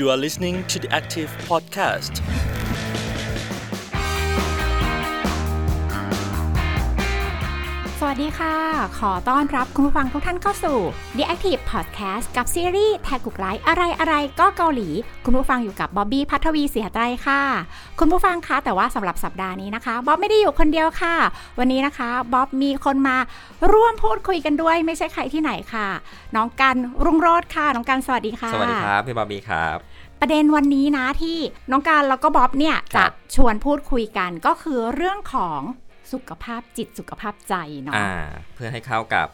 You are listening to the Active Podcast. สวัสดีค่ะ ขอต้อนรับคุณผู้ฟังทุกท่านเข้าสู่ The Active Podcast กับซีรีส์แท็กกุกไลฟ์อะไรอะไรก็เกาหลี คุณผู้ฟังอยู่กับบ๊อบบี้พัทวีเสียไตรค่ะ คุณผู้ฟังคะแต่ว่าสำหรับสัปดาห์นี้นะคะบ๊อบไม่ได้อยู่คนเดียวค่ะ วันนี้นะคะบ๊อบมีคนมาร่วมพูดคุยกันด้วยไม่ใช่ใครที่ไหนค่ะ น้องกันรุ่งโรจน์ค่ะ น้องกันสวัสดีค่ะ สวัสดีครับ พี่บอบบี้ครับ ประเด็นวันนี้นะที่น้องการแล้วก็บ๊อบเนี่ยจะชวนพูดคุยกันก็คือเรื่องของสุขภาพจิตสุขภาพใจเนาะเพื่อให้เข้ากับ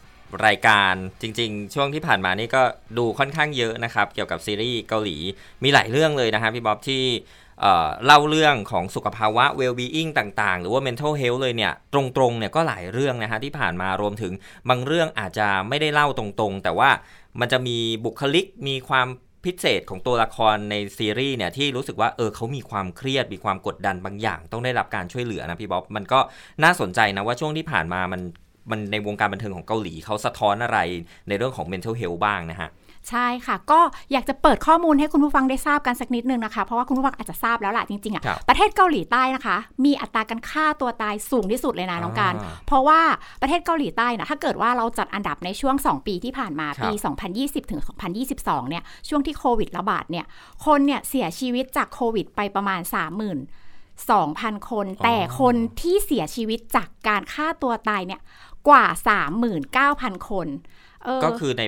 รายการจริง ๆ ช่วงที่ผ่านมานี่ก็ดูค่อนข้างเยอะนะครับ เกี่ยวกับซีรีส์เกาหลีมีหลายเรื่องเลยนะครับพี่บ๊อบที่เอ่อเล่าเรื่องของสุขภาวะ well-being ต่างๆ หรือว่า mental health เลยเนี่ย ตรงๆเนี่ยก็หลายเรื่องนะฮะที่ผ่านมารวมถึงบางเรื่องอาจจะไม่ได้เล่าตรงๆ แต่ว่ามันจะมีบุคลิกมีความ พิเศษของตัวละครในซีรีส์เนี่ยที่รู้สึกว่าเออเขามีความเครียดมีความกดดันบางอย่าง ต้องได้รับการช่วยเหลือนะพี่บ๊อบมันก็น่าสนใจนะว่าช่วงที่ผ่านมามันมันในวงการบันเทิงของเกาหลีเขาสะท้อนอะไรในเรื่องของ mental health บ้างนะฮะ ใช่ค่ะ ก็อยากจะเปิดข้อมูลให้คุณผู้ฟังได้ทราบกันสักนิดนึงนะคะ เพราะว่าคุณผู้ฟังอาจจะทราบแล้วล่ะจริงๆครัอะ่ะบประเทศเกาหลีใต้นะคะ มีอัตราการฆ่าตัวตายสูงที่สุดเลยนะน้องการอ่าเพราะว่าประเทศเกาหลีใต้นะถ้าเกิดว่าเราจัดอันดับในช่วง 2 ปีที่ผ่านมาครับปี 2020 ถึง 2022 เนี่ยช่วงที่โควิดระบาดเนี่ยคนเนี่ยเสียชีวิตจากโควิดไปประมาณ 30,000 2,000 คน แต่คนที่เสียชีวิตจากการฆ่าตัวตายเนี่ยกว่า 39,000 คนเออก็คือใน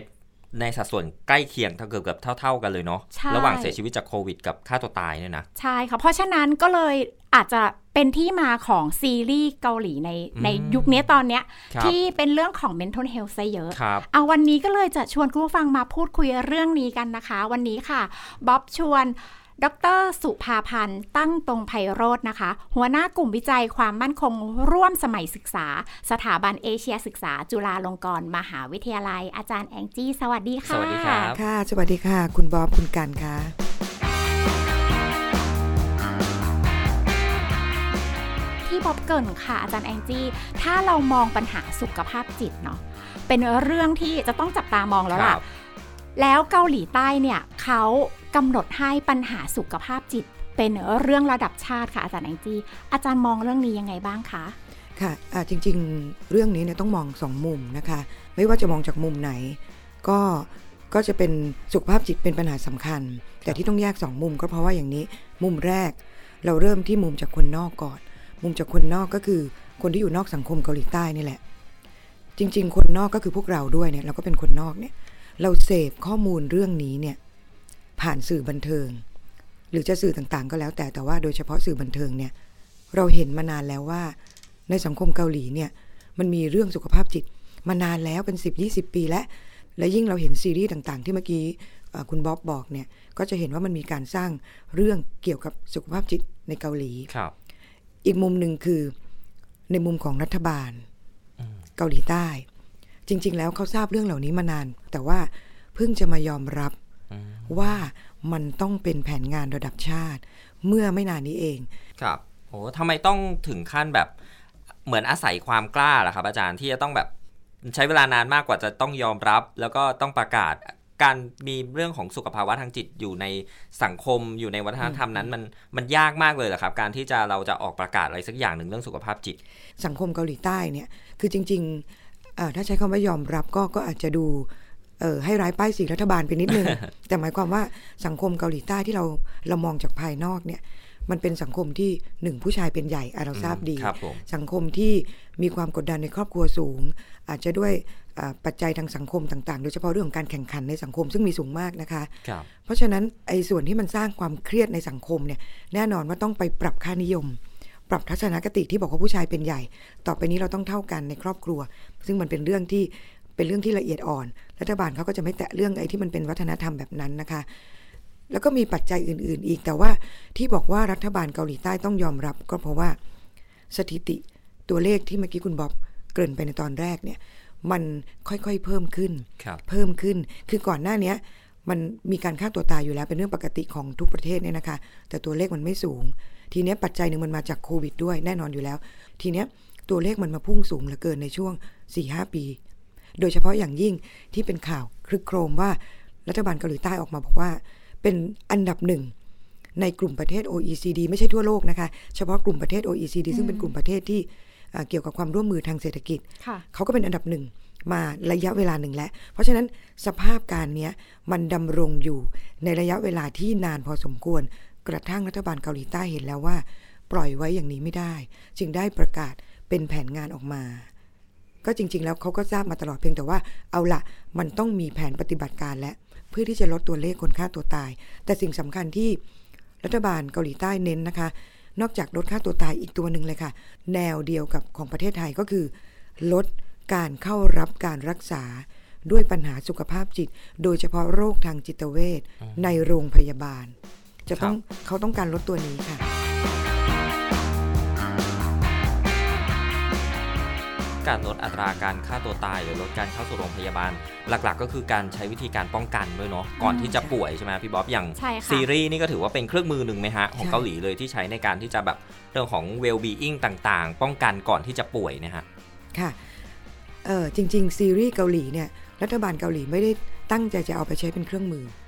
ในสัดส่วนใกล้เคียงเท่าเกือบเกือบเท่า ๆ กันเลยเนาะใช่ระหว่างเสียชีวิตจากโควิดกับฆ่าตัวตายเนี่ยนะ ใช่ค่ะ เพราะฉะนั้นก็เลยอาจจะเป็นที่มาของซีรีส์เกาหลีในอืมในยุคนี้ตอนเนี้ยครับที่เป็นเรื่องของ mental health ซะเยอะครับเอาวันนี้ก็เลยจะชวนคุณผู้ฟังมาพูดคุยเรื่องนี้กันนะคะ วันนี้ค่ะบ๊อบชวน ดร สุภาพันธ์ตั้งตรงไพโรจน์นะคะ หัวหน้ากลุ่มวิจัยความมั่นคงร่วมสมัยศึกษา สถาบันเอเชียศึกษา จุฬาลงกรณ์มหาวิทยาลัย อาจารย์แองจี้ สวัสดีค่ะ สวัสดีครับ ค่ะ สวัสดีค่ะ คุณบอบคุณกันค่ะ ที่บ๊อบเกรินค่ะ อาจารย์แองจี้ ถ้าเรามองปัญหาสุขภาพจิตเนาะเป็นเรื่องที่จะต้องจับตามองแล้วคล่ะรับ แล้วเกาหลีใต้เนี่ยเขากำหนดให้ปัญหาสุขภาพจิต เป็นเรื่องระดับชาติค่ะอาจารย์แองจี้อาจารย์มองเรื่องนี้ยังไงบ้างคะค่ะจริงๆ เรื่องนี้เนี่ยต้องมองสองมุมนะคะ ไม่ว่าจะมองจากมุมไหน ก็ก็จะเป็นสุขภาพจิตเป็นปัญหาสำคัญ แต่ที่ต้องแยกสองมุมก็เพราะว่าอย่างนี้มุมแรก เราเริ่มที่มุมจากคนนอกก่อน มุมจากคนนอกก็คือคนที่อยู่นอกสังคมเกาหลีใต้นี่แหละ จริง ๆ คนนอกก็คือพวกเราด้วยเนี่ยเราก็เป็นคนนอกเนี่ย เราเสพข้อมูลเรื่องนี้เนี่ยผ่านสื่อบันเทิง หรือจะสื่อต่างๆ ก็แล้วแต่แต่ว่าโดยเฉพาะสื่อบันเทิงเนี่ยเราเห็นมานานแล้วว่า ในสังคมเกาหลีเนี่ยมันมีเรื่องสุขภาพจิตมานานแล้วเป็น 10 20 ปีแล้ว และยิ่งเราเห็นซีรีส์ต่างๆ ที่เมื่อกี้เอ่อคุณบ๊อบบอกเนี่ยก็จะเห็นว่ามันมีการสร้างเรื่องเกี่ยวกับสุขภาพจิตในเกาหลีครับ อีกมุมหนึ่งคือในมุมของรัฐบาลเกาหลีใต้ จริง ๆ แล้วเขาทราบเรื่องเหล่านี้มานาน แต่ว่าเพิ่งจะมายอมรับว่ามันต้องเป็นแผนงานระดับชาติ เมื่อไม่นานนี้เอง ครับโอ้ทำไมต้องถึงขั้นแบบเหมือนอาศัยความกล้าล่ะครับ อาจารย์ที่จะต้องแบบใช้เวลานานมากกว่าจะต้องยอมรับ แล้วก็ต้องประกาศการมีเรื่องของสุขภาวะทางจิตอยู่ในสังคมอยู่ในวัฒนธรรมนั้น มันมันยากมากเลยเหรอครับ การที่จะเราจะออกประกาศอะไรสักอย่างหนึ่งเรื่องสุขภาพจิต สังคมเกาหลีใต้เนี่ยคือจริงๆเอ่อ ถ้าใช้คำว่ายอมรับก็ก็อาจจะดูเอ่อให้ร้ายป้ายสีรัฐบาลไปนิดนึง แต่หมายความว่าสังคมเกาหลีใต้ที่เราเรามองจากภายนอกเนี่ยมันเป็นสังคมที่หนึ่งผู้ชายเป็นใหญ่อะเราทราบดีครับผมสังคมที่มีความกดดันในครอบครัวสูง อาจจะด้วยอ่าปัจจัยทางสังคมต่างๆ โดยเฉพาะเรื่องของการแข่งขันในสังคมซึ่งมีสูงมากนะคะครับเพราะฉะนั้นไอ้ส่วนที่มันสร้างความเครียดในสังคมเนี่ยแน่นอนว่าต้องไปปรับค่านิยม ปรับทัศนคติที่บอกว่าผู้ชายเป็นใหญ่ ต่อไปนี้เราต้องเท่ากันในครอบครัว ซึ่งมันเป็นเรื่องที่เป็นเรื่องที่ละเอียดอ่อน รัฐบาลเขาก็จะไม่แตะเรื่องไอ้ที่มันเป็นวัฒนธรรมแบบนั้นนะคะ แล้วก็มีปัจจัยอื่น ๆ อีกแต่ว่าที่บอกว่ารัฐบาลเกาหลีใต้ต้องยอมรับ ก็เพราะว่าสถิติตัวเลขที่เมื่อกี้คุณบ๊อบเกริ่นไปในตอนแรกเนี่ยมันค่อยๆเพิ่มขึ้นครับเพิ่มขึ้น คือก่อนหน้าเนี้ยมันมีการฆ่าตัวตายอยู่แล้วเป็นเรื่องปกติของทุกประเทศเนี่ยนะคะ แต่ตัวเลขมันไม่สูง ทีเนี้ยปัจจัยหนึ่งมันมาจากโควิดด้วยแน่นอนอยู่แล้ว ทีเนี้ยตัวเลขมันมาพุ่งสูงเหลือเกินในช่วง 4-5 ปี โดยเฉพาะอย่างยิ่งที่เป็นข่าวคลึกโครมว่ารัฐบาลเกาหลีใต้ออกมาบอกว่า เป็นอันดับหนึ่งในกลุ่มประเทศ OECD ไม่ใช่ทั่วโลกนะคะ เฉพาะกลุ่มประเทศ OECD ซึ่งเป็นกลุ่มประเทศที่เอ่อเกี่ยวกับความร่วมมือทางเศรษฐกิจค่ะเขาก็เป็นอันดับหนึ่งมาระยะเวลาหนึ่งแล้ว เพราะฉะนั้นสภาพการเนี้ยมันดำรงอยู่ในระยะเวลาที่นานพอสมควร กระทั่งรัฐบาลเกาหลีใต้เห็นแล้วว่า ปล่อยไว้อย่างนี้ไม่ได้ จึงได้ประกาศเป็นแผนงานออกมา ก็จริง ๆ แล้วเขาก็ทราบมาตลอดเพียงแต่ว่าเอาละมันต้องมีแผนปฏิบัติการและ เพื่อที่จะลดตัวเลขคนฆ่าตัวตาย แต่สิ่งสำคัญที่รัฐบาลเกาหลีใต้เน้นนะคะ นอกจากลดค่าตัวตายอีกตัวหนึ่งเลยค่ะ แนวเดียวกับของประเทศไทยก็คือ ลดการเข้ารับการรักษาด้วยปัญหาสุขภาพจิต โดยเฉพาะโรคทางจิตเวชในโรงพยาบาล จะต้องเขาต้องการลดตัวนี้ค่ะ การลดอัตราการฆ่าตัวตาย หรือลดการเข้าสู่โรงพยาบาล หลักๆ ก็คือการใช้วิธีการป้องกันด้วยเนาะก่อนที่จะป่วยใช่ไหมพี่บ๊อบอย่างใช่ค่ะ ซีรีส์นี่ก็ถือว่าเป็นเครื่องมือหนึ่งไหมฮะของใช่ เกาหลีเลยที่ใช้ในการที่จะแบบเรื่องของ well being ต่างๆ ป้องกันก่อนที่จะป่วยนะฮะ ค่ะเออจริง ๆ ซีรีส์เกาหลีเนี่ยรัฐบาลเกาหลีไม่ได้ตั้งใจจะเอาไปใช้เป็นเครื่องมืออืมอ่า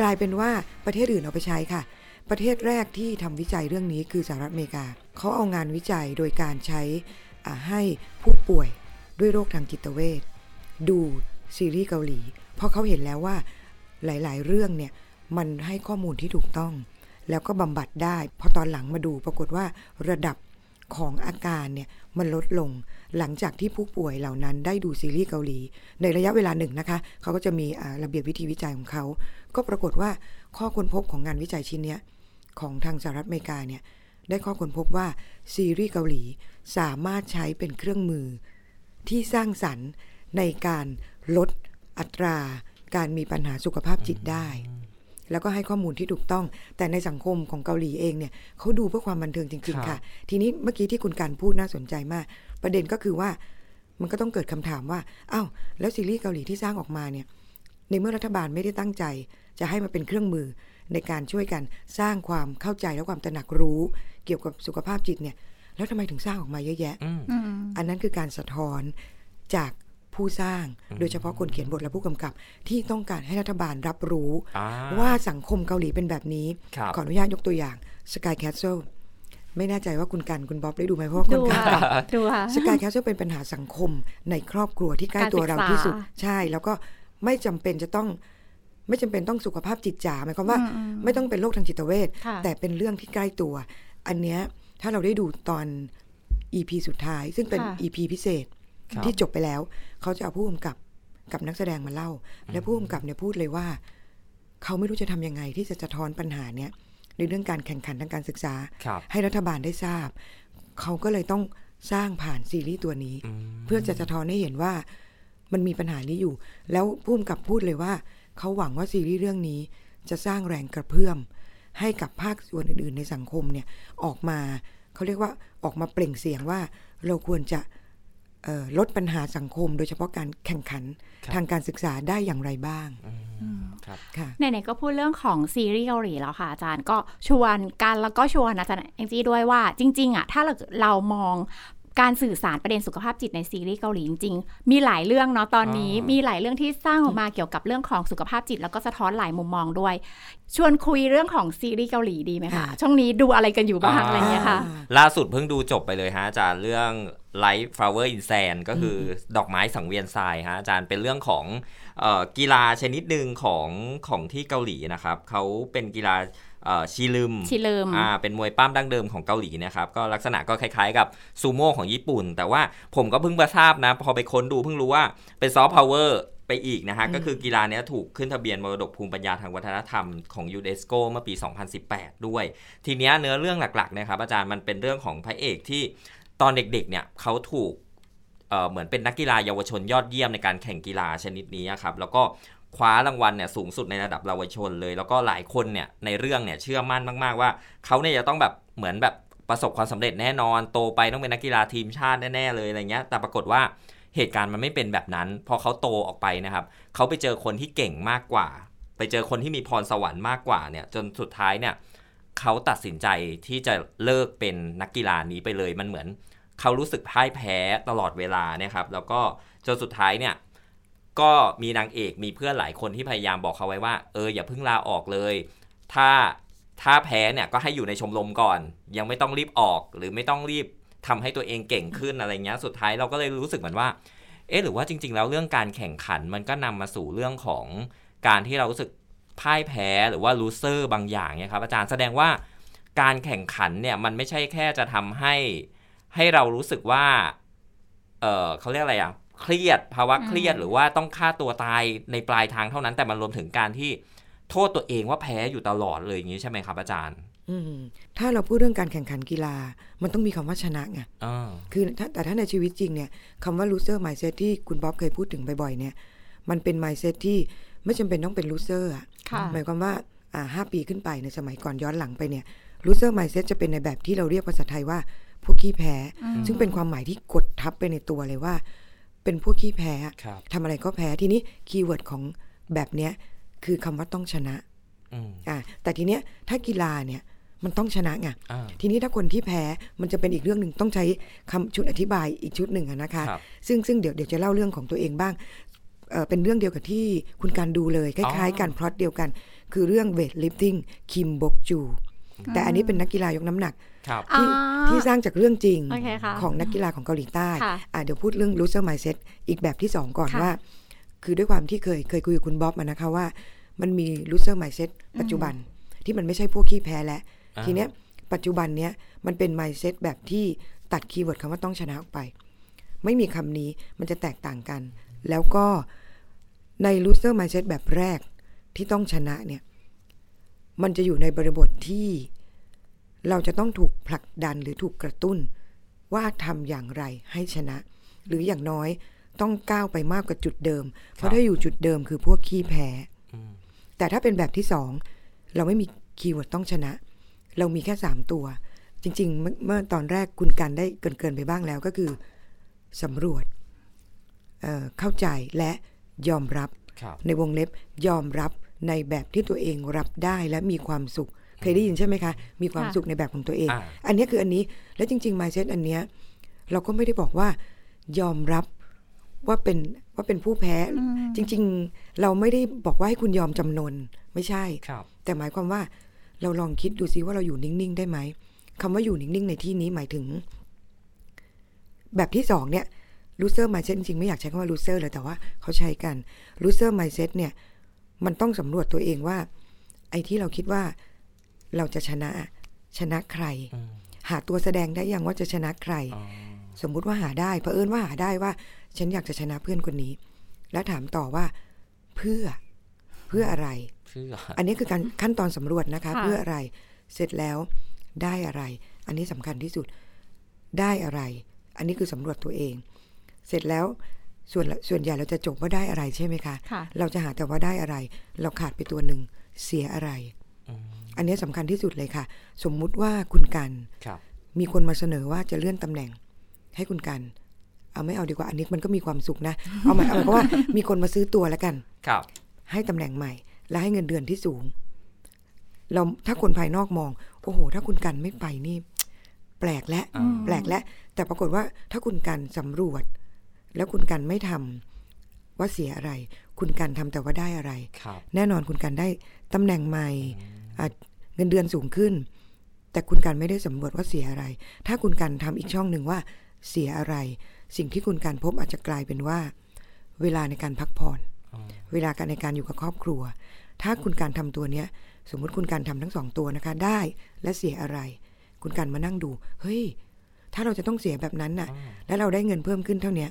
กลายเป็นว่าประเทศอื่นเอาไปใช้ค่ะ ประเทศแรกที่ทำวิจัยเรื่องนี้คือสหรัฐอเมริกา เขาเอางานวิจัยโดยการใช้ให้ผู้ป่วยด้วยโรคทางจิตเวชดูซีรีส์เกาหลี เพราะเขาเห็นแล้วว่าหลาย ๆ เรื่องเนี่ยมันให้ข้อมูลที่ถูกต้อง แล้วก็บำบัดได้ พอตอนหลังมาดูปรากฏว่าระดับ ของอาการเนี่ยมันลดลง หลังจากที่ผู้ป่วยเหล่านั้นได้ดูซีรีส์เกาหลี ในระยะเวลาหนึ่งนะคะเขาก็จะมีอ่าระเบียบวิธีวิจัยของเขา ก็ปรากฏว่าข้อค้นพบของงานวิจัยชิ้นเนี้ยของทางสหรัฐอเมริกาเนี่ยได้ข้อค้นพบว่าซีรีส์เกาหลีสามารถใช้เป็นเครื่องมือ ที่สร้างสรรค์ในการลดอัตราการมีปัญหาสุขภาพจิตได้ แล้วก็ให้ข้อมูลที่ถูกต้อง แต่ในสังคมของเกาหลีเองเนี่ยเขาดูเพื่อความบันเทิงจริง ๆ ค่ะ ทีนี้เมื่อกี้ที่คุณการพูดน่าสนใจมาก ประเด็นก็คือว่ามันก็ต้องเกิดคำถามว่าอ้าวแล้วซีรีส์เกาหลีที่สร้างออกมาเนี่ยในเมื่อรัฐบาลไม่ได้ตั้งใจ จะให้มาเป็นเครื่องมือในการช่วยกันสร้างความเข้าใจและความตระหนักรู้ เกี่ยวกับสุขภาพจิตเนี่ย แล้วทำไมถึงสร้างออกมาเยอะแยะอืมอืมอันนั้นคือการสะท้อนจาก ผู้สร้าง โดยเฉพาะคนเขียนบทและผู้กำกับ ที่ต้องการให้รัฐบาลรับรู้อ่าว่าสังคมเกาหลีเป็นแบบนี้ครับขออนุญาตยกตัวอย่าง Sky Castle ไม่แน่ใจว่าคุณกันคุณบ๊อบได้ดูไหมเพราะว่าคุณกันดูค่ะดูค่ะ Sky Castle เป็นปัญหาสังคมในครอบครัวที่ใกล้ตัวเราที่สุดการศึกษาใช่ แล้วก็ไม่จำเป็นจะต้อง ไม่จำเป็นต้องสุขภาพจิตจ๋าหมายความว่าอืมอืมไม่ต้องเป็นโรคทางจิตเวชค่ะแต่เป็นเรื่องที่ใกล้ตัว อันเนี้ยถ้าเราได้ดูตอน EP สุดท้าย ซึ่งเป็นค่ะ EP พิเศษครับ ที่จบไปแล้ว เขาจะเอาผู้กำกับกับนักแสดงมาเล่า และผู้กำกับเนี่ยพูดเลยว่า เขาไม่รู้จะทำยังไงที่จะสะท้อนปัญหาเนี้ยในเรื่องการแข่งขันทางการศึกษาครับให้รัฐบาลได้ทราบ เขาก็เลยต้องสร้างผ่านซีรีส์ตัวนี้อืมเพื่อจะสะท้อนให้เห็นว่ามันมีปัญหานี้อยู่ แล้วพุ่มกับพูดเลยว่า เขาหวังว่าซีรีส์เรื่องนี้จะสร้างแรงกระเพื่อม ให้กับภาคส่วนอื่น ๆ ในสังคมเนี่ยออกมา เขาเรียกว่าออกมาเปล่งเสียงว่าเราควรจะเอ่อ ลดปัญหาสังคม โดยเฉพาะการแข่งขันครับทางการศึกษาได้อย่างไรบ้างครับค่ะไหนๆก็พูดเรื่องของซีรีส์เกาหลีแล้วค่ะอาจารย์ก็ชวนกันแล้วก็ชวนอาจารย์แองจี้ด้วยว่าจริง ๆอะถ้าเราเรามอง การสื่อสารประเด็นสุขภาพจิตในซีรีส์เกาหลีจริงๆมีหลายเรื่องเนาะตอนนี้อ่ามีมีหลายเรื่องที่สร้างออกมาเกี่ยวกับเรื่องของสุขภาพจิต แล้วก็สะท้อนหลายมุมมองด้วย ชวนคุยเรื่องของซีรีส์เกาหลีดีไหมคะอ่าช่วงนี้ดูอะไรกันอยู่บ้างอะไรเงี้ยค่ะล่าสุดเพิ่งดูจบไปเลยฮะอาจารย์เรื่อง Light Flower in Sand ก็คืออดอกไม้สังเวียนทรายฮะอาจารย์เป็นเรื่องของเออกีฬาชนิดหนึ่งของของที่เกาหลีนะครับเขาเป็นกีฬาเอ่อ ชีลึมชีลึมอ่าเป็นมวยปั้มดั้งเดิมของเกาหลีนะครับก็ลักษณะก็คล้ายๆกับซูโม่ของญี่ปุ่น แต่ว่าผมก็เพิ่งมาทราบนะ พอไปค้นดูเพิ่งรู้ว่าเป็นซอฟต์พาวเวอร์ไปอีกนะฮะ ก็คือกีฬาเนี้ยถูกขึ้นทะเบียนมรดกภูมิปัญญาทางวัฒนธรรมของยูเนสโกเมื่อปี 2018 ด้วย ทีเนี้ยเนื้อเรื่องหลักๆนะครับอาจารย์มันเป็นเรื่องของพระเอกที่ตอนเด็กๆเนี่ยเขาถูกเอ่อเหมือนเป็นนักกีฬาเยาวชนยอดเยี่ยมในการแข่งกีฬาชนิดนี้ครับแล้วก็ คว้ารางวัลเนี่ยสูงสุดในระดับเยาวชนเลย แล้วก็หลายคนเนี่ยในเรื่องเนี่ยเชื่อมั่นมาก ๆ ว่าเขาเนี่ยจะต้องแบบเหมือนแบบประสบความสำเร็จแน่นอน โตไปต้องเป็นนักกีฬาทีมชาติแน่ ๆ เลยอะไรเงี้ย แต่ปรากฏว่าเหตุการณ์มันไม่เป็นแบบนั้น พอเขาโตออกไปนะครับ เขาไปเจอคนที่เก่งมากกว่า ไปเจอคนที่มีพรสวรรค์มากกว่าเนี่ย จนสุดท้ายเนี่ยเขาตัดสินใจที่จะเลิกเป็นนักกีฬานี้ไปเลย มันเหมือนเขารู้สึกพ่ายแพ้ตลอดเวลานี่ยครับ แล้วก็จนสุดท้ายเนี่ย ก็มีนางเอกมีเพื่อนหลายคนที่พยายามบอกเขาไว้ว่า เอออย่าเพิ่งลาออกเลย ถ้าถ้าแพ้เนี่ยก็ให้อยู่ในชมรมก่อน ยังไม่ต้องรีบออกหรือไม่ต้องรีบทำให้ตัวเองเก่งขึ้นอะไรเงี้ยสุดท้ายเราก็เลยรู้สึกเหมือนว่า เอ๊ะหรือว่าจริง ๆ แล้วเรื่องการแข่งขันมันก็นำมาสู่เรื่องของการที่เรารู้สึกพ่ายแพ้หรือว่าลูเซอร์บางอย่างเนี่ยครับอาจารย์แสดงว่าการแข่งขันเนี่ยมันไม่ใช่แค่จะทำให้ให้เรารู้สึกว่า เออเขาเรียกอะไรอะ เครียดภาวะเครียดหรือว่าต้องฆ่าตัวตายในปลายทางเท่านั้น แต่มันรวมถึงการที่โทษตัวเองว่าแพ้อยู่ตลอดเลยอย่างนี้ใช่ไหมครับอาจารย์อืมถ้าเราพูดเรื่องการแข่งขันกีฬา มันต้องมีคำว่าชนะไงอ่าคือถ้าแต่ถ้าในชีวิตจริงเนี่ยคำว่า loser mindset ที่คุณบ๊อบเคยพูดถึงบ่อยๆเนี่ย มันเป็น mindset ที่ไม่จำเป็นต้องเป็น loser อะค่ะหมายความว่าอ่าห้าปีขึ้นไปในสมัยก่อนย้อนหลังไปเนี่ย loser mindset จะเป็นในแบบที่เราเรียกภาษาไทยว่าพวกขี้แพ้ ซึ่งเป็นความหมายที่กดทับไปในตัวเลยว่า เป็นพวกขี้แพ้ครับทำอะไรก็แพ้ทีนี้ keyword ของแบบเนี้ยคือคำว่าต้องชนะอืมอ่าแต่ทีเนี้ยถ้ากีฬาเนี่ยมันต้องชนะไงอ่าทีนี้ถ้าคนที่แพ้มันจะเป็นอีกเรื่องหนึ่งต้องใช้คำชุดอธิบายอีกชุดหนึ่งอะนะคะครับซึ่งซึ่งเดี๋ยวเดี๋ยวจะเล่าเรื่องของตัวเองบ้างเอ่อเป็นเรื่องเดียวกับที่คุณกันดูเลย คล้ายๆกันพล็อตเดียวกัน คือเรื่อง Weightlifting คิมบกจู แต่อันนี้เป็นนักกีฬายกน้ำหนักครับอ่าที่ที่สร้างจากเรื่องจริงโอเคค่ะของนักกีฬาของเกาหลีใต้ค่ะอะเดี๋ยวพูดเรื่อง loser mindset อีกแบบที่สองก่อนค่ะว่า คือด้วยความที่เคยเคยคุยกับคุณบ๊อบมานะคะว่า มันมี loser mindset ปัจจุบันที่มันไม่ใช่พวกขี้แพ้แล้วอ่าทีเนี้ยปัจจุบันเนี้ยมันเป็น mindset แบบที่ตัดคีย์เวิร์ดคำว่าต้องชนะออกไป ไม่มีคำนี้มันจะแตกต่างกัน แล้วก็ใน loser mindset แบบแรกที่ต้องชนะเนี่ย มันจะอยู่ในบริบทที่ เราจะต้องถูกผลักดันหรือถูกกระตุ้น ว่าทำอย่างไรให้ชนะ หรืออย่างน้อยต้องก้าวไปมากกว่าจุดเดิม เพราะถ้าอยู่จุดเดิมคือพวกขี้แพ้อืมแต่ถ้าเป็นแบบที่สองเราไม่มีคีย์เวิร์ดต้องชนะ เรามีแค่สามตัว จริง ๆ เมื่อเมื่อตอนแรกคุณกันได้เกินๆไปบ้างแล้วก็คือสำรวจเอ่อเข้าใจและยอมรับครับในวงเล็บยอมรับ ในแบบที่ตัวเองรับได้และมีความสุข เคยได้ยินใช่ไหมคะ มีความค่ะสุขในแบบของตัวเองอ่าอันนี้คืออันนี้และจริงๆ mindset อันเนี้ยเราก็ไม่ได้บอกว่ายอมรับว่าเป็นว่าเป็นผู้แพ้จริง ๆ เราไม่ได้บอกว่าให้คุณยอมจำนนไม่ใช่ครับแต่หมายความว่าเราลองคิดดูซิว่าเราอยู่นิ่งๆ ได้ไหมคำว่าอยู่นิ่งๆ ในที่นี้หมายถึง แบบที่สองเนี่ย loser mindset จริงๆ ไม่อยากใช้คำว่า loser เลยแต่ว่าเขาใช้กัน loser mindset เนี่ย มันต้องสำรวจตัวเองว่า ไอ้ที่เราคิดว่าเราจะชนะชนะใครอืมหาตัวแสดงได้ยังว่าจะชนะใครอ๋อสมมุติว่าหาได้เผอิญว่าหาได้ว่า ฉันอยากจะชนะเพื่อนคนนี้ แล้วถามต่อว่า เพื่อเพื่ออะไรเพื่ออันนี้คือการขั้นตอนสำรวจนะคะค่ะเพื่ออะไรเสร็จแล้วได้อะไร อันนี้สำคัญที่สุดได้อะไร อันนี้คือสำรวจตัวเอง เสร็จแล้ว ส่วนส่วนใหญ่เราจะจบว่าได้อะไรใช่ไหมคะค่ะเราจะหาแต่ว่าได้อะไร เราขาดไปตัวหนึ่งเสียอะไรอืมอันนี้สำคัญที่สุดเลยค่ะ สมมุติว่าคุณกันครับมีคนมาเสนอว่าจะเลื่อนตำแหน่ง ให้คุณกัน เอาไม่เอาดีกว่าอันนี้มันก็มีความสุขนะ เอาหมายเอาหมายความว่ามีคนมาซื้อตัวแล้วกันครับ ให้ตำแหน่งใหม่ และให้เงินเดือนที่สูง เราถ้าคนภายนอกมอง โอ้โห ถ้าคุณกันไม่ไปนี่ แปลกและอืมแปลกและแต่ปรากฏว่าถ้าคุณกันสำรวจ แล้วคุณกันไม่ทำว่าเสียอะไร คุณกันทำแต่ว่าได้อะไรครับแน่นอนคุณกันได้ตำแหน่งใหม่อะเงินเดือนสูงขึ้น แต่คุณกันไม่ได้สำรวจว่าเสียอะไร ถ้าคุณกันทำอีกช่องหนึ่งว่าเสียอะไร สิ่งที่คุณกันพบอาจจะกลายเป็นว่า เวลาในการพักผ่อนอ๋อเวลาการในการอยู่กับครอบครัว ถ้าคุณการทำตัวเนี้ย สมมุติคุณการทำทั้งสองตัวนะคะ ได้และเสียอะไร คุณการมานั่งดู เฮ้ย ถ้าเราจะต้องเสียแบบนั้นน่ะ แล้วเราได้เงินเพิ่มขึ้นเท่าเนี้ย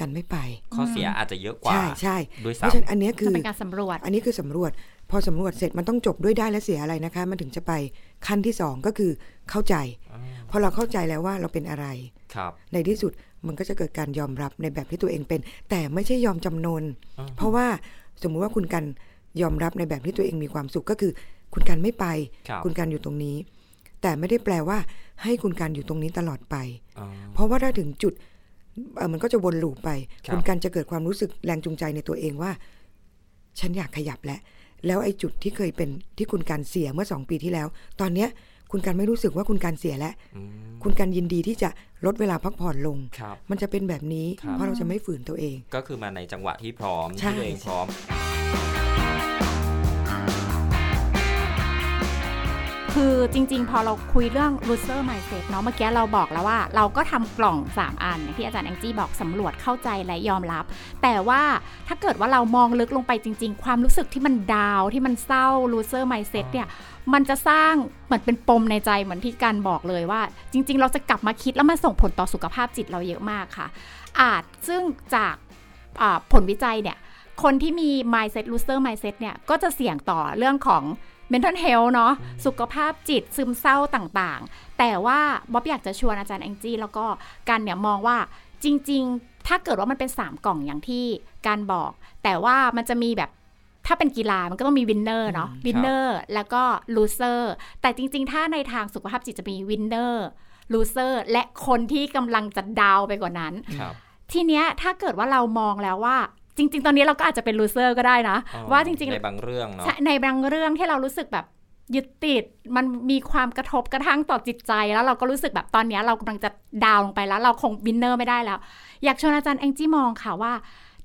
กันไม่ไป ข้อเสียอาจจะเยอะกว่า ใช่ใช่ด้วยเพราะฉะนั้นซ้ำอันเนี้ยคืจะอเป็นการสำรวจ อันนี้คือสำรวจ พอสำรวจเสร็จมันต้องจบด้วยได้และเสียอะไรนะคะ มันถึงจะไปขั้นที่สองก็คือเข้าใจอ่าพอเราเข้าใจแล้วว่าเราเป็นอะไรครับ ในที่สุดมันก็จะเกิดการยอมรับในแบบที่ตัวเองเป็น แต่ไม่ใช่ยอมจำนนอ่าเพราะว่าสมมุติว่าคุณกันยอมรับในแบบที่ตัวเองมีความสุขก็คือ คุณกันไม่ไปครับคุณกันอยู่ตรงนี้ แต่ไม่ได้แปลว่า ให้คุณกันอยู่ตรงนี้ตลอดไปอ๋อเพราะว่าถ้าถึงจุดเอ่อ มันก็จะวนลูปไปครับคุณกันจะเกิดความรู้สึกแรงจูงใจในตัวเองว่า ฉันอยากขยับแล้วแล้วไอ้จุดที่เคยเป็นที่คุณการเสียเมื่อสองปีที่แล้ว ตอนเนี้ยคุณการไม่รู้สึกว่าคุณการเสียแล้วอืมคุณการยินดีที่จะลดเวลาพักผ่อนลงครับมันจะเป็นแบบนี้ครับเพราะเราจะไม่ฝืนตัวเอง ก็คือมาในจังหวะที่พร้อมใช่ที่ตัวเองพร้อม คือจริงๆ พอเราคุยเรื่อง loser mindset เนาะเมื่อกี้เราบอกแล้วว่า เราก็ทำกล่อง 3 อันที่อาจารย์แองจี้บอกสำรวจเข้าใจและยอมรับ แต่ว่าถ้าเกิดว่าเรามองลึกลงไปจริง ๆ ความรู้สึกที่มันดาวที่มันเศร้า loser mindset เนี่ยมันจะสร้างเหมือนเป็นปมในใจเหมือนที่การบอกเลยว่า จริง ๆ เราจะกลับมาคิดแล้วมันส่งผลต่อสุขภาพจิตเราเยอะมากค่ะ อาจซึ่งจากผลวิจัยเนี่ยคนที่มี mindset loser mindset เนี่ยก็จะเสี่ยงต่อเรื่องของ mental health เนาะสุขภาพจิตซึมเศร้าต่างๆ แต่ว่าบ๊อบอยากจะชวนอาจารย์แองจี้แล้วก็กันเนี่ยมองว่าจริง ๆ ถ้าเกิดว่ามันเป็น 3 กล่องอย่างที่การบอก แต่ว่ามันจะมีแบบถ้าเป็นกีฬามันก็ต้องมี winner เนาะ winner แล้วก็ loser แต่จริง ๆ ถ้าในทางสุขภาพจิตจะมี winner loser และคนที่กำลังจะ down ไปกว่านั้นครับทีเนี้ยถ้าเกิดว่าเรามองแล้วว่า จริง ๆ ตอนนี้เราก็อาจจะเป็น loser ก็ได้นะอ๋อว่าจริงในบางเรื่องเนาะใช่ในบางเรื่องที่เรารู้สึกแบบยึดติดมันมีความกระทบกระทั่งต่อจิตใจแล้วเราก็รู้สึกแบบตอนเนี้ยเรากำลังจะ down ลงไปแล้ว เราคง winner ไม่ได้แล้ว อยากชวนอาจารย์แองจี้มองค่ะว่า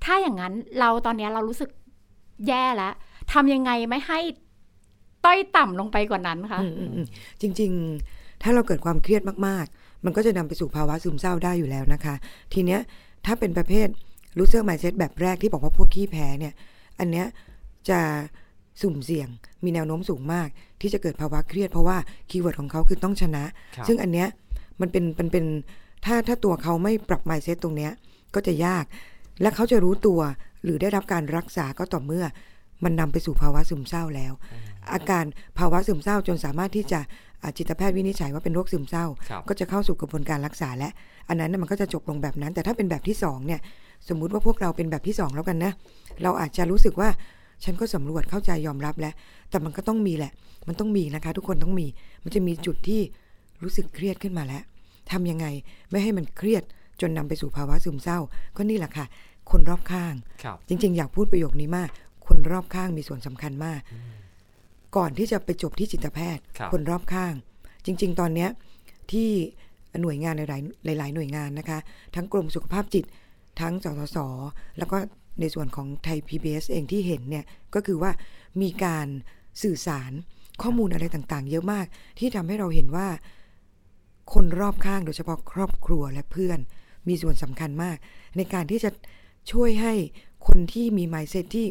ถ้าอย่างนั้นเราตอนเนี้ยเรารู้สึกแย่แล้วทำยังไงไม่ให้ต้อยต่ำลงไปกว่านั้นคะอืมอืมอืมจริง ๆ ถ้าเราเกิดความเครียดมากๆ มันก็จะนำไปสู่ภาวะซึมเศร้าได้อยู่แล้วนะคะ ทีเนี้ยถ้าเป็นประเภท loser mindset แบบแรกที่บอกว่าพวกขี้แพ้เนี่ย อันเนี้ยจะสุ่มเสี่ยง มีแนวโน้มสูงมาก ที่จะเกิดภาวะเครียดเพราะว่า keyword ของเขาคือต้องชนะครับซึ่งอันเนี้ยมันเป็นมันเป็นถ้าถ้าตัวเขาไม่ปรับ mindset ตรงเนี้ยก็จะยาก และเขาจะรู้ตัวหรือได้รับการรักษาก็ต่อเมื่อ มันนำไปสู่ภาวะซึมเศร้าแล้ว อาการภาวะซึมเศร้าจนสามารถที่จะอ่า จิตแพทย์วินิจฉัยว่าเป็นโรคซึมเศร้าครับก็จะเข้าสู่กระบวนการรักษาและ อันนั้นน่ะมันก็จะจบลงแบบนั้น แต่ถ้าเป็นแบบที่สองเนี่ยสมมุติว่าพวกเราเป็นแบบที่สองแล้วกันนะ เราอาจจะรู้สึกว่าฉันก็สำรวจเข้าใจยอมรับแล้ว แต่มันก็ต้องมีแหละ มันต้องมีนะคะ ทุกคนต้องมี มันจะมีจุดที่รู้สึกเครียดขึ้นมาแล้วทำยังไงไม่ให้มันเครียดจนนำไปสู่ภาวะซึมเศร้า ก็นี่แหละค่ะ คนรอบข้างครับจริง ๆ อยากพูดประโยคนี้มาก คนรอบข้างมีส่วนสำคัญมาก ก่อนที่จะไปจบที่จิตแพทย์ครับคนรอบข้าง จริง ๆ ตอนเนี้ยที่หน่วยงานหลายๆหลายๆหน่วยงานนะคะ ทั้งกรมสุขภาพจิต ทั้งสสส แล้วก็ในส่วนของไทย PBS เองที่เห็นเนี่ย ก็คือว่ามีการสื่อสารข้อมูลอะไรต่างๆ เยอะมาก ที่ทำให้เราเห็นว่าคนรอบข้างโดยเฉพาะครอบครัวและเพื่อน มีส่วนสำคัญมาก ในการที่จะช่วยให้คนที่มี mindset ที่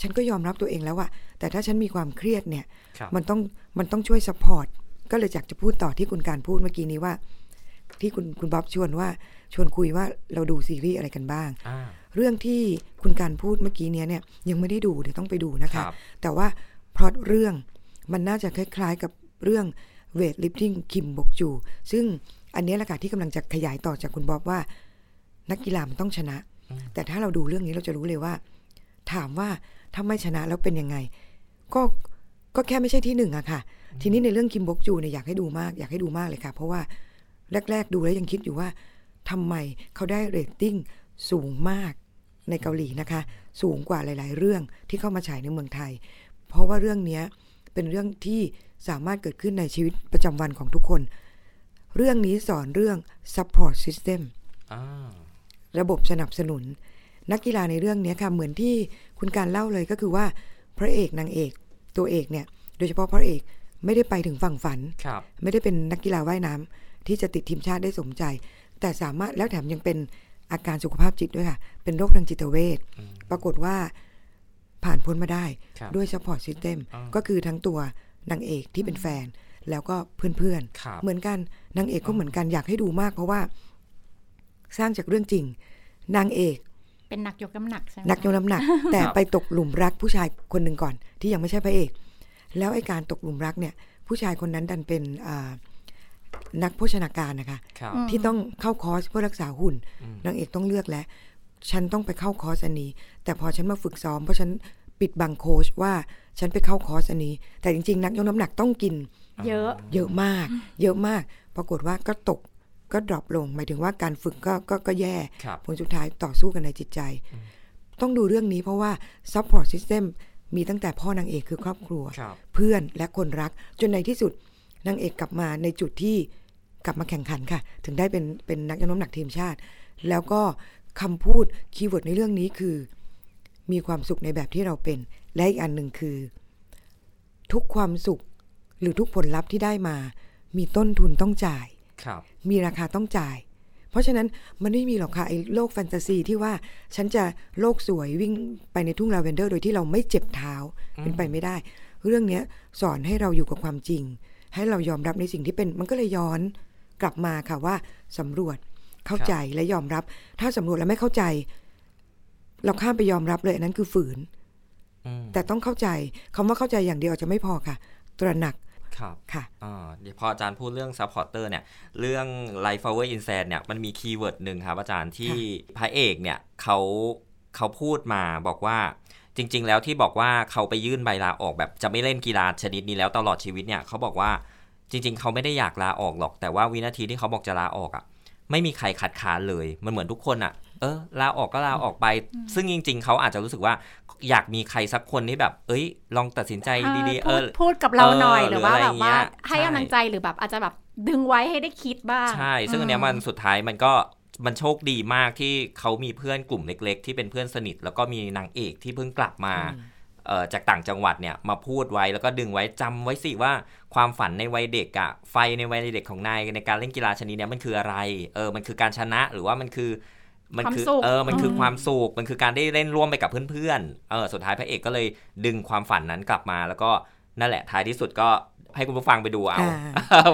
ฉันก็ยอมรับตัวเองแล้วอะแต่ถ้าฉันมีความเครียดเนี่ยครับมันต้องมันต้องช่วย support ก็เลยอยากจะพูดต่อที่คุณกันพูดเมื่อกี้นี้ว่า ที่คุณคุณบ๊อบชวนว่าชวนคุยว่าเราดูซีรีส์อะไรกันบ้างอ่าเรื่องที่คุณกันพูดเมื่อกี้เนี้ยเนี่ยยังไม่ได้ดูเดี๋ยวต้องไปดูนะคะครับแต่ว่าพล็อตเรื่องมันน่าจะคล้ายๆกับเรื่อง Weightlifting คิมบกจู ซึ่งอันเนี้ยแหละค่ะที่กำลังจะขยายต่อจากคุณบ๊อบว่า นักกีฬามันต้องชนะ แต่ถ้าเราดูเรื่องนี้เราจะรู้เลยว่า ถามว่า ถ้าไม่ชนะแล้วเป็นยังไง ก็ก็แค่ไม่ใช่ที่หนึ่งอะค่ะ ทีนี้ในเรื่องคิมบกจูเนี่ยอยากให้ดูมากอยากให้ดูมากเลยค่ะ เพราะว่าแรก ๆ ดูแล้วยังคิดอยู่ว่าทำไมเขาได้เรตติ้งสูงมากในเกาหลีนะคะ สูงกว่าหลาย ๆ เรื่องที่เข้ามาฉายในเมืองไทย เพราะว่าเรื่องเนี้ยเป็นเรื่องที่สามารถเกิดขึ้นในชีวิตประจำวันของทุกคน เรื่องนี้สอนเรื่อง support system อ่าระบบสนับสนุน นักกีฬาในเรื่องเนี้ยค่ะเหมือนที่คุณการเล่าเลยก็คือว่าพระเอกนางเอกตัวเอกเนี่ย โดยเฉพาะพระเอกไม่ได้ไปถึงฝั่งฝันครับไม่ได้เป็นนักกีฬาว่ายน้ำที่จะติดทีมชาติได้สมใจ แต่สามารถแล้วแถมยังเป็นอาการสุขภาพจิตด้วยค่ะ เป็นโรคทางจิตเวชปรากฏว่าผ่านพ้นมาได้ครับด้วย support system อ่าก็คือทั้งตัวนางเอกที่เป็นแฟน แล้วก็เพื่อนครับๆเหมือนกันนางเอกก็เหมือนกันอยากให้ดูมาก เพราะว่า สร้างจากเรื่องจริง นางเอก เป็นนักยกน้ำหนักใช่ไหมนักยกน้ำหนัก แต่ไปตกหลุมรักผู้ชายคนหนึ่งก่อน ที่ยังไม่ใช่พระเอก แล้วไอ้การตกหลุมรักเนี่ย ผู้ชายคนนั้นดันเป็นอ่านักโภชนาการนะคะครับที่ต้องเข้าคอร์สเพื่อรักษาหุ่นนางเอกต้องเลือกแล้ว ฉันต้องไปเข้าคอร์สอันนี้ แต่พอฉันมาฝึกซ้อมเพราะฉันปิดบังโค้ชว่าฉันไปเข้าคอร์สอันนี้ แต่จริง ๆ นักยกน้ำหนักต้องกิน เยอะเยอะมาก เยอะมาก ปรากฏว่าก็ตก ก็ drop ลง หมายถึงว่าการฝึกก็ก็ก็แย่ครับผลสุดท้ายต่อสู้กันในจิตใจ ต้องดูเรื่องนี้เพราะว่า support system มีตั้งแต่พ่อนางเอกคือครอบครัวครับเพื่อนและคนรัก จนในที่สุดนางเอกกลับมาในจุดที่กลับมาแข่งขันค่ะ ถึงได้เป็นเป็นนักยกน้ำหนักทีมชาติ แล้วก็คำพูด keyword ในเรื่องนี้คือ มีความสุขในแบบที่เราเป็น และอีกอันหนึ่งคือ ทุกความสุขหรือทุกผลลัพธ์ที่ได้มา มีต้นทุนต้องจ่ายครับ มีราคาต้องจ่าย เพราะฉะนั้นมันไม่มีหรอกค่ะไอ้โลกแฟนตาซีที่ว่าฉันจะโลกสวยวิ่งไปในทุ่งลาเวนเดอร์ โดยที่เราไม่เจ็บเท้าเป็นไปไม่ได้ เรื่องเนี้ยสอนให้เราอยู่กับความจริง ให้เรายอมรับในสิ่งที่เป็นมันก็เลยย้อนกลับมาค่ะว่าสำรวจเข้าใจและยอมรับ ถ้าสำรวจแล้วไม่เข้าใจ เราข้ามไปยอมรับเลยอันนั้นคือฝืนอืมแต่ต้องเข้าใจคำว่าเข้าใจอย่างเดียวอาจจะไม่พอค่ะ ตระหนัก ครับค่ะอ่าเดี๋ยวพออาจารย์พูดเรื่อง supporter เนี่ย เรื่อง Like Flowers in Sand เนี่ย มันมี keyword หนึ่งครับอาจารย์ที่พระเอกเนี่ยเขาเขาพูดมาบอกว่าจริง ๆ แล้วที่บอกว่าเขาไปยื่นใบลาออกแบบจะไม่เล่นกีฬาชนิดนี้แล้วตลอดชีวิตเนี่ยเขาบอกว่าจริง ๆ เขาไม่ได้อยากลาออกหรอก แต่ว่าวินาทีที่เขาบอกจะลาออกอะไม่มีใครขัดขานเลย มันเหมือนทุกคนอะ เออลาออกก็ลาออกไป ซึ่งจริง ๆเขาอาจจะรู้สึกว่าอยากมีใครสักคนที่แบบ เอ้ย ลองตัดสินใจดีๆ เอพูดอพูดกับเราหน่อยเออหรือว่าหรืออะไรแบบว่าเงี้ยให้ใช่กำลังใจหรือแบบอาจจะแบบดึงไว้ให้ได้คิดบ้าง ใช่ ซึ่งอันเนี้ยมันสุดท้ายมันก็มันโชคดีมากที่เขามีเพื่อนกลุ่มเล็ก ๆ ที่เป็นเพื่อนสนิท แล้วก็มีนางเอกที่เพิ่งกลับมาเอ่อจากต่างจังหวัดเนี่ยมาพูดไว้แล้วก็ดึงไว้จำไว้สิว่าความฝันในวัยเด็กอะไฟในวัยเด็กของนายในการเล่นกีฬาชนิดเนี้ยมันคืออะไรเออมันคือการชนะหรือว่ามันคือ มันคือความสุขเออ มันคืออมความสุข มันคือการได้เล่นร่วมไปกับเพื่อนๆ เออ สุดท้ายพระเอกก็เลยดึงความฝันนั้นกลับมา แล้วก็นั่นแหละ ท้ายที่สุดก็ให้คุณผู้ฟังไปดูเอา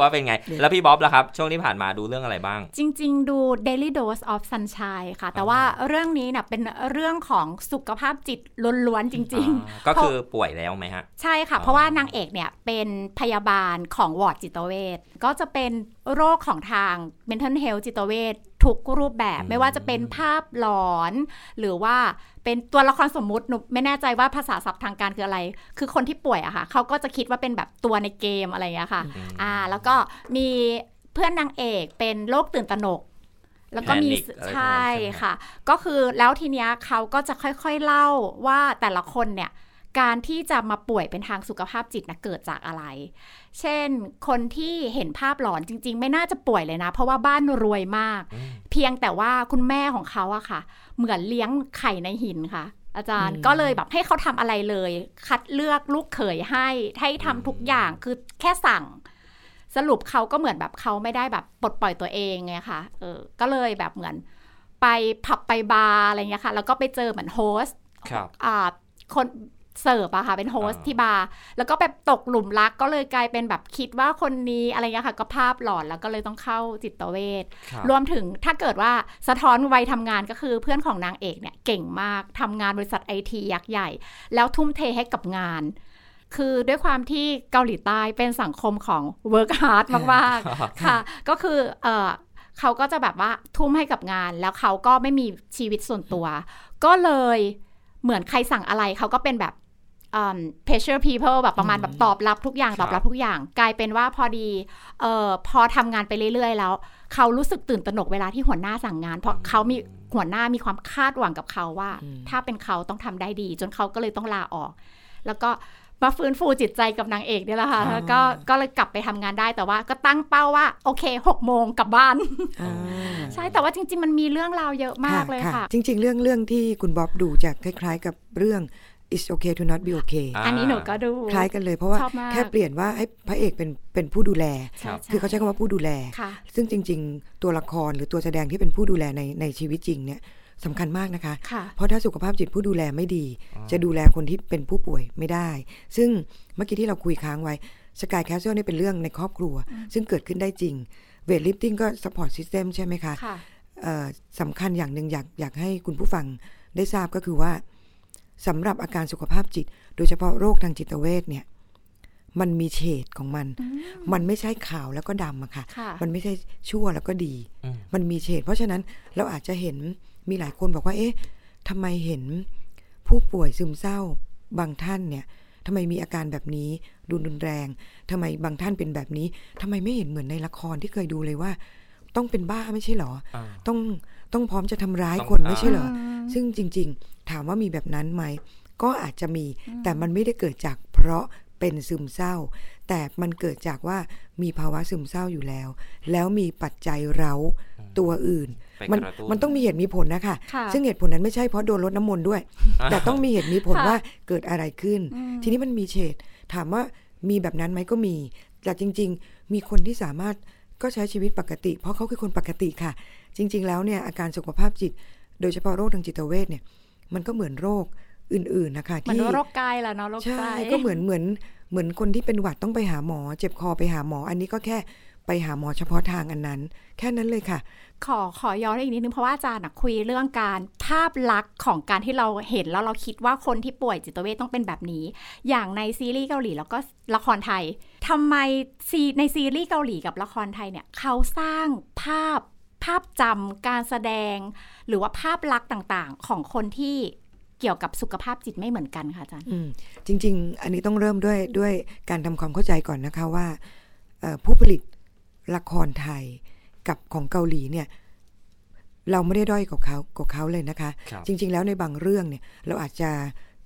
ว่าเป็นไง แล้วพี่บ๊อบล่ะครับ ช่วงที่ผ่านมาดูเรื่องอะไรบ้าง จริง ๆ ดู Daily Dose of Sunshine ค่ะ แต่ว่าเรื่องนี้เนี่ยเป็นเรื่องของสุขภาพจิตล้วนๆจริงอ่าก็คือป่วยแล้วไหมฮะๆใช่ค่ะอ๋อเพราะว่านางเอกเนี่ยเป็นพยาบาลของวอร์ดจิตเวชก็จะเป็นโรคของทาง mental health จิตเวช ทุกรูปแบบไม่ว่าจะเป็นภาพหลอน หรือว่าเป็นตัวละครสมมุติหนูไม่แน่ใจว่าภาษาศัพท์ทางการคืออะไร คือคนที่ป่วยอะค่ะเขาก็จะคิดว่าเป็นแบบตัวในเกมอะไรอย่างเงี้ยค่ะอ่าแล้วก็มีเพื่อนนางเอกเป็นโรคตื่นตระหนกแล้วก็มี Panic อะไรพวกนั้นใช่ใช่ไหมค่ะ ก็คือแล้วทีเนี้ยเขาก็จะค่อยๆเล่าว่าแต่ละคนเนี่ย การที่จะมาป่วยเป็นทางสุขภาพจิตนะเกิดจากอะไร เช่น คนที่เห็นภาพหลอนจริง ๆ ไม่น่าจะป่วยเลยนะ เพราะว่าบ้านรวยมาก เพียงแต่ว่าคุณแม่ของเขาอะค่ะ เหมือนเลี้ยงไข่ในหินค่ะ อาจารย์อืมก็เลยแบบให้เขาทำอะไรเลย คัดเลือกลูกเขยให้ให้ทำทุกอย่างคือแค่สั่งสรุปเขาก็เหมือนแบบเขาไม่ได้แบบปลดปล่อยตัวเองไงค่ะเออ ก็เลยแบบเหมือนไปผับไปบาร์อะไรเงี้ยค่ะ แล้วก็ไปเจอเหมือน host ครับอ่าคน เสิร์ฟอะค่ะเป็น host อ่าที่บาร์แล้วก็แบบตกหลุมรักก็เลยกลายเป็นแบบคิดว่าคนนี้อะไรเงี้ยค่ะ ก็ภาพหลอนแล้วก็เลยต้องเข้าจิตเวชครับรวมถึงถ้าเกิดว่าสะท้อนวัยทำงานก็คือเพื่อนของนางเอกเนี่ยเก่งมากทำงานบริษัทไอทียักษ์ใหญ่ แล้วทุ่มเทให้กับงาน คือด้วยความที่เกาหลีใต้เป็นสังคมของ work hard มากๆค่ะ ก็คือเออเขาก็จะแบบว่าทุ่มให้กับงาน แล้วเขาก็ไม่มีชีวิตส่วนตัว ก็เลยเหมือนใครสั่งอะไรเขาก็เป็นแบบ อืม pressure people แบบประมาณแบบตอบรับทุกอย่างครับตอบรับทุกอย่าง กลายเป็นว่าพอดีเอ่อพอทำงานไปเรื่อยๆ แล้ว เขารู้สึกตื่นตระหนกเวลาที่หัวหน้าสั่งงาน เพราะเขามีหัวหน้ามีความคาดหวังกับเขาว่า ถ้าเป็นเขาต้องทำได้ดี จนเขาก็เลยต้องลาออก แล้วก็มาฟื้นฟูจิตใจกับนางเอกเนี่ยแหละค่ะแล้วก็ก็เลยกลับไปทำงานได้แต่ว่าก็ตั้งเป้าว่า โอเคหกโมงกลับบ้านอ่าใช่แต่ว่าจริง ๆ มันมีเรื่องราวเยอะมากเลยค่ะ จริง ๆ เรื่องเรื่องที่คุณบ๊อบดูจะคล้าย ๆ กับเรื่อง it's okay to not be okay อ่าอันนี้หนูก็ดูคล้ายกันเลยเพราะว่าชอบมากแค่เปลี่ยนว่าให้พระเอกเป็นเป็นผู้ดูแลใช่ครับใช่คือเขาใช้คำว่าผู้ดูแลค่ะซึ่งจริง ๆ ตัวละครหรือตัวแสดงที่เป็นผู้ดูแลในในชีวิตจริงเนี่ยสำคัญมากนะคะค่ะเพราะถ้าสุขภาพจิตผู้ดูแลไม่ดี จะดูแลคนที่เป็นผู้ป่วยไม่ได้ ซึ่งเมื่อกี้ที่เราคุยค้างไว้ Sky Castle เนี่ยเป็นเรื่องในครอบครัว ซึ่งเกิดขึ้นได้จริง Weightlifting ก็ support system ใช่ไหมคะค่ะเอ่อสำคัญอย่างหนึ่งอยากอยากให้คุณผู้ฟังได้ทราบก็คือว่า สำหรับอาการสุขภาพจิต โดยเฉพาะโรคทางจิตเวชเนี่ยมันมีเฉดของมัน มันไม่ใช่ขาวแล้วก็ดำอะค่ะค่ะมันไม่ใช่ชั่วแล้วก็ดีอืมมันมีเฉด เพราะฉะนั้นเราอาจจะเห็นมีหลายคนบอกว่า เอ๊ะทำไมเห็นผู้ป่วยซึมเศร้าบางท่านเนี่ยทำไมมีอาการแบบนี้ดูรุนแรงทำไมบางท่านเป็นแบบนี้ทำไมไม่เห็นเหมือนในละครที่เคยดูเลยว่า ต้องเป็นบ้าไม่ใช่เหรออ่าต้อง ต้องพร้อมจะทำร้ายต้องคนไม่ใช่เหรออืมซึ่งจริง ๆ ถามว่ามีแบบนั้นไหม ก็อาจจะมี แต่มันไม่ได้เกิดจากเพราะเป็นซึมเศร้า แต่แต่มันเกิดจากว่ามีภาวะซึมเศร้าอยู่แล้ว แล้วมีปัจจัยเร้าตัวอื่นไปมันกระตุ้นมันต้องมีเหตุมีผลนะคะค่ะซึ่งเหตุผลนั้นไม่ใช่เพราะโดนลดน้ำมนต์ด้วย แต่ต้องมีเหตุมีผลค่ะว่าเกิดอะไรขึ้นอืมทีนี้มันมีเฉดถามว่ามีแบบนั้นไหมก็มี แต่จริง ๆ มีคนที่สามารถก็ใช้ชีวิตปกติ เพราะเขาคือคนปกติค่ะ จริง ๆ แล้วเนี่ยอาการสุขภาพจิต โดยเฉพาะโรคทางจิตเวชเนี่ย มันก็เหมือนโรคอื่น ๆ นะคะเหมือนที่โรคกายแหละเนาะโรคใช่ใจก็เหมือนเหมือนเหมือนคนที่เป็นหวัดต้องไปหาหมอ เจ็บคอไปหาหมอ อันนี้ก็แค่ไปหาหมอเฉพาะทางอันนั้น แค่นั้นเลยค่ะ ขอขอย้อนอีกนิดนึงเพราะว่าอาจารย์อะคุยเรื่องการภาพลักษณ์ของการที่เราเห็นแล้วเราคิดว่าคนที่ป่วยจิตเวทต้องเป็นแบบนี้ อย่างในซีรีส์เกาหลีแล้วก็ละครไทยทำไมซีในซีรีส์เกาหลีกับละครไทยเนี่ยเขาสร้างภาพ ภาพจำการแสดง หรือว่าภาพลักษณ์ต่างๆ ของคนที่เกี่ยวกับสุขภาพจิตไม่เหมือนกันค่ะอาจารย์อืมจริง ๆ อันนี้ต้องเริ่มด้วยด้วยการทำความเข้าใจก่อนนะคะว่าเอ่อผู้ผลิตละครไทยกับของเกาหลีเนี่ยเราไม่ได้ด้อยกว่าเขากว่าเขาเลยนะคะครับจริง ๆ แล้วในบางเรื่องเนี่ยเราอาจจะ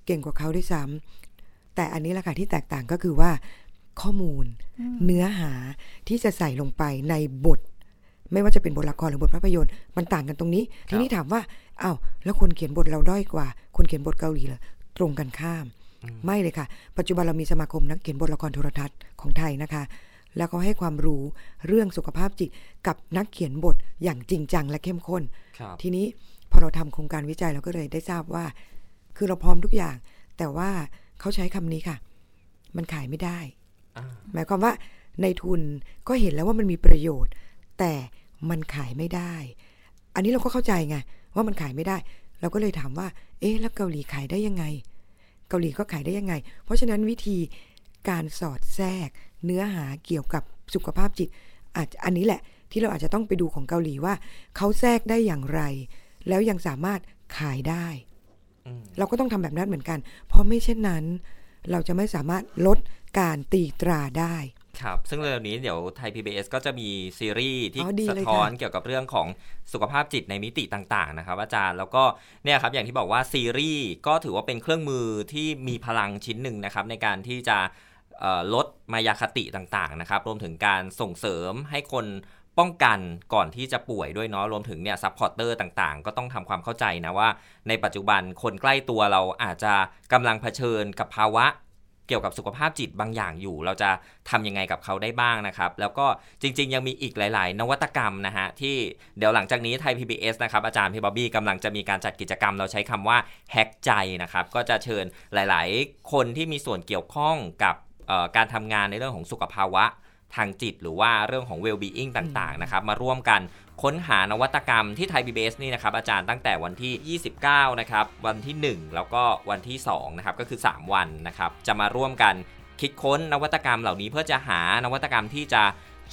เก่งกว่าเขาด้วยซ้ำแต่อันนี้แหละค่ะที่แตกต่างก็คือว่าข้อมูลเนื้อหาที่จะใส่ลงไปในบท ไม่ว่าจะเป็นบทละครหรือบทภาพยนตร์มันต่างกันตรงนี้ ทีนี้ถามว่าอ้าวแล้วคนเขียนบทเราด้อยกว่า คนเขียนบทเกาหลีเหรอตรงกันข้าม ไม่เลยค่ะ ปัจจุบันเรามีสมาคมนักเขียนบทละครโทรทัศน์ของไทยนะคะ แล้วเขาให้ความรู้เรื่องสุขภาพจิตกับนักเขียนบทอย่างจริงจังและเข้มข้นครับทีนี้พอเราทำโครงการวิจัยเราก็เลยได้ทราบว่า คือเราพร้อมทุกอย่าง แต่ว่าเขาใช้คำนี้ค่ะ มันขายไม่ได้อ่าหมายความว่าในทุนก็เห็นแล้วว่ามันมีประโยชน์ แต่มันขายไม่ได้ อันนี้เราก็เข้าใจไงว่ามันขายไม่ได้ เราก็เลยถามว่า เอ๊ะแล้วเกาหลีขายได้ยังไง เกาหลีก็ขายได้ยังไง เพราะฉะนั้นวิธีการสอดแทรก เนื้อหาเกี่ยวกับสุขภาพจิตอาจอันนี้แหละที่เราอาจจะต้องไปดูของเกาหลีว่า เขาแทรกได้อย่างไร แล้วยังสามารถขายได้อืมเราก็ต้องทำแบบนั้นเหมือนกัน เพราะไม่เช่นนั้น เราจะไม่สามารถลดการตีตราได้ ครับ ซึ่งเร็วๆนี้เดี๋ยวไทย PBS ก็จะมีซีรีส์ที่อ๋อดีเลยสะท้อนค่ะเกี่ยวกับเรื่องของสุขภาพจิตในมิติต่างๆนะครับ อาจารย์แล้วก็เนี่ยครับอย่างที่บอกว่าซีรีส์ก็ถือว่าเป็นเครื่องมือที่มีพลังชิ้นหนึ่งนะครับในการที่จะเอ่อลดมายาคติต่างๆนะครับ รวมถึงการส่งเสริมให้คนป้องกันก่อนที่จะป่วยด้วยเนาะรวมถึงเนี่ย supporter ต่างๆ ก็ต้องทำความเข้าใจนะว่า ในปัจจุบันคนใกล้ตัวเราอาจจะกำลังเผชิญกับภาวะ เกี่ยวกับสุขภาพจิตบางอย่างอยู่ เราจะทำยังไงกับเขาได้บ้างนะครับ แล้วก็จริง ๆ ยังมีอีกหลาย ๆ นวัตกรรมนะฮะที่เดี๋ยวหลังจากนี้ไทย PBS นะครับอาจารย์พี่บ๊อบบี้กำลังจะมีการจัดกิจกรรม เราใช้คำว่าแฮกใจนะครับก็จะเชิญหลาย ๆ คนที่มีส่วนเกี่ยวข้องกับการทำงานในเรื่องของสุขภาวะทางจิตหรือว่าเรื่องของ well-being ต่าง ๆ นะครับ มาร่วมกัน ค้นหานวัตกรรมที่ไทย PBS นี่นะครับอาจารย์ตั้งแต่วันที่ 29 นะครับ วันที่ 1 แล้วก็วันที่2นะครับก็คือ 3 วันนะครับ จะมาร่วมกันคิดค้นนวัตกรรมเหล่านี้เพื่อจะหานวัตกรรมที่จะ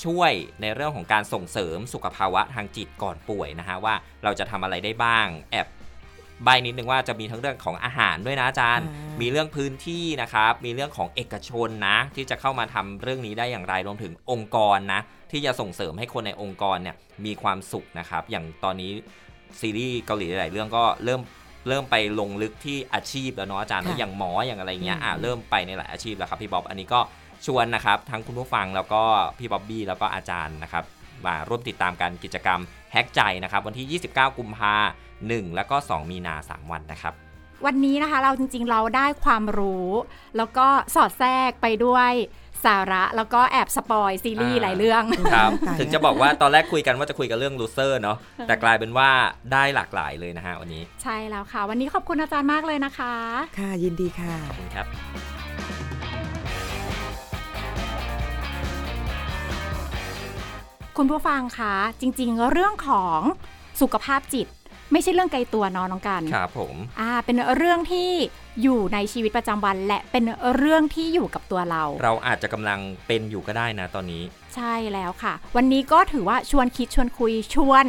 ช่วยในเรื่องของการส่งเสริมสุขภาวะทางจิตก่อนป่วยนะฮะว่าเราจะทำอะไรได้บ้างแอบ ใบนิดนึงว่าจะมีทั้งเรื่องของอาหารด้วยนะอาจารย์อ่ามีมีเรื่องพื้นที่นะครับ มีเรื่องของเอกชนนะ ที่จะเข้ามาทำเรื่องนี้ได้อย่างไรรวมถึงองค์กรนะ ที่จะส่งเสริมให้คนในองค์กรเนี่ยมีความสุขนะครับ อย่างตอนนี้ซีรีส์เกาหลีหลายๆเรื่องก็เริ่มเริ่มไปลงลึกที่อาชีพแล้วเนาะอาจารย์ค่ะอย่างหมออย่างอะไรเงี้ยอืมอ่าเริ่มไปในหลายอาชีพแล้วครับพี่บ๊อบอันนี้ก็ชวนนะครับทั้งคุณผู้ฟังแล้วก็พี่บ๊อบบี้แล้วก็อาจารย์นะครับมาร่วมติดตามกันกิจกรรมแฮกใจนะครับวันที่ 29 กุมภา หนึ่งแล้วก็ 2 มีนา 3 วันนะครับวันนี้นะคะเราจริงๆเราได้ความรู้ แล้วก็สอดแทรกไปด้วยสาระ แล้วก็แอบสปอยซีรีส์อ่าหลายเรื่องครับตายแล้วถึงจะบอกว่าตอนแรกคุยกันว่าจะคุยกันเรื่องลูเซอร์เนาะแต่กลายเป็นว่าได้หลากหลายเลยนะฮะวันนี้ ใช่แล้วค่ะ วันนี้ขอบคุณอาจารย์มากเลยนะคะ ค่ะยินดีค่ะ ขอบคุณครับ คุณผู้ฟังคะจริงๆ เรื่องของสุขภาพจิต ไม่ใช่เรื่องไกลตัวเนอะน้องกันครับผมอ่าเป็นเรื่องที่อยู่ในชีวิตประจำวัน และเป็นเรื่องที่อยู่กับตัวเรา เราอาจจะกำลังเป็นอยู่ก็ได้นะตอนนี้ ใช่แล้วค่ะ วันนี้ก็ถือว่าชวนคิดชวนคุยชวน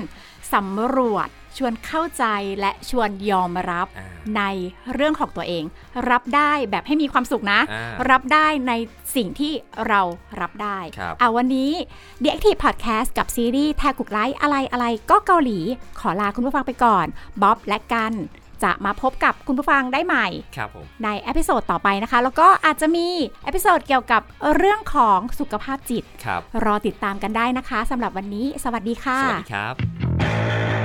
สำรวจ ชวนเข้าใจและชวนยอมรับอ่าในเรื่องของตัวเอง รับได้แบบให้มีความสุขนะอ่ารับได้ในสิ่งที่เรารับได้ครับอ่าวันนี้ The Active Podcast กับซีรีส์แทกุกไลท์อะไรอะไรก็เกาหลี ขอลาคุณผู้ฟังไปก่อนบ๊อบและกันจะมาพบกับคุณผู้ฟังได้ใหม่ครับผมใน episode ต่อไปนะคะ แล้วก็อาจจะมี episode เกี่ยวกับเรื่องของสุขภาพจิตครับรอติดตามกันได้นะคะสำหรับวันนี้ สวัสดีค่ะ สวัสดีครับ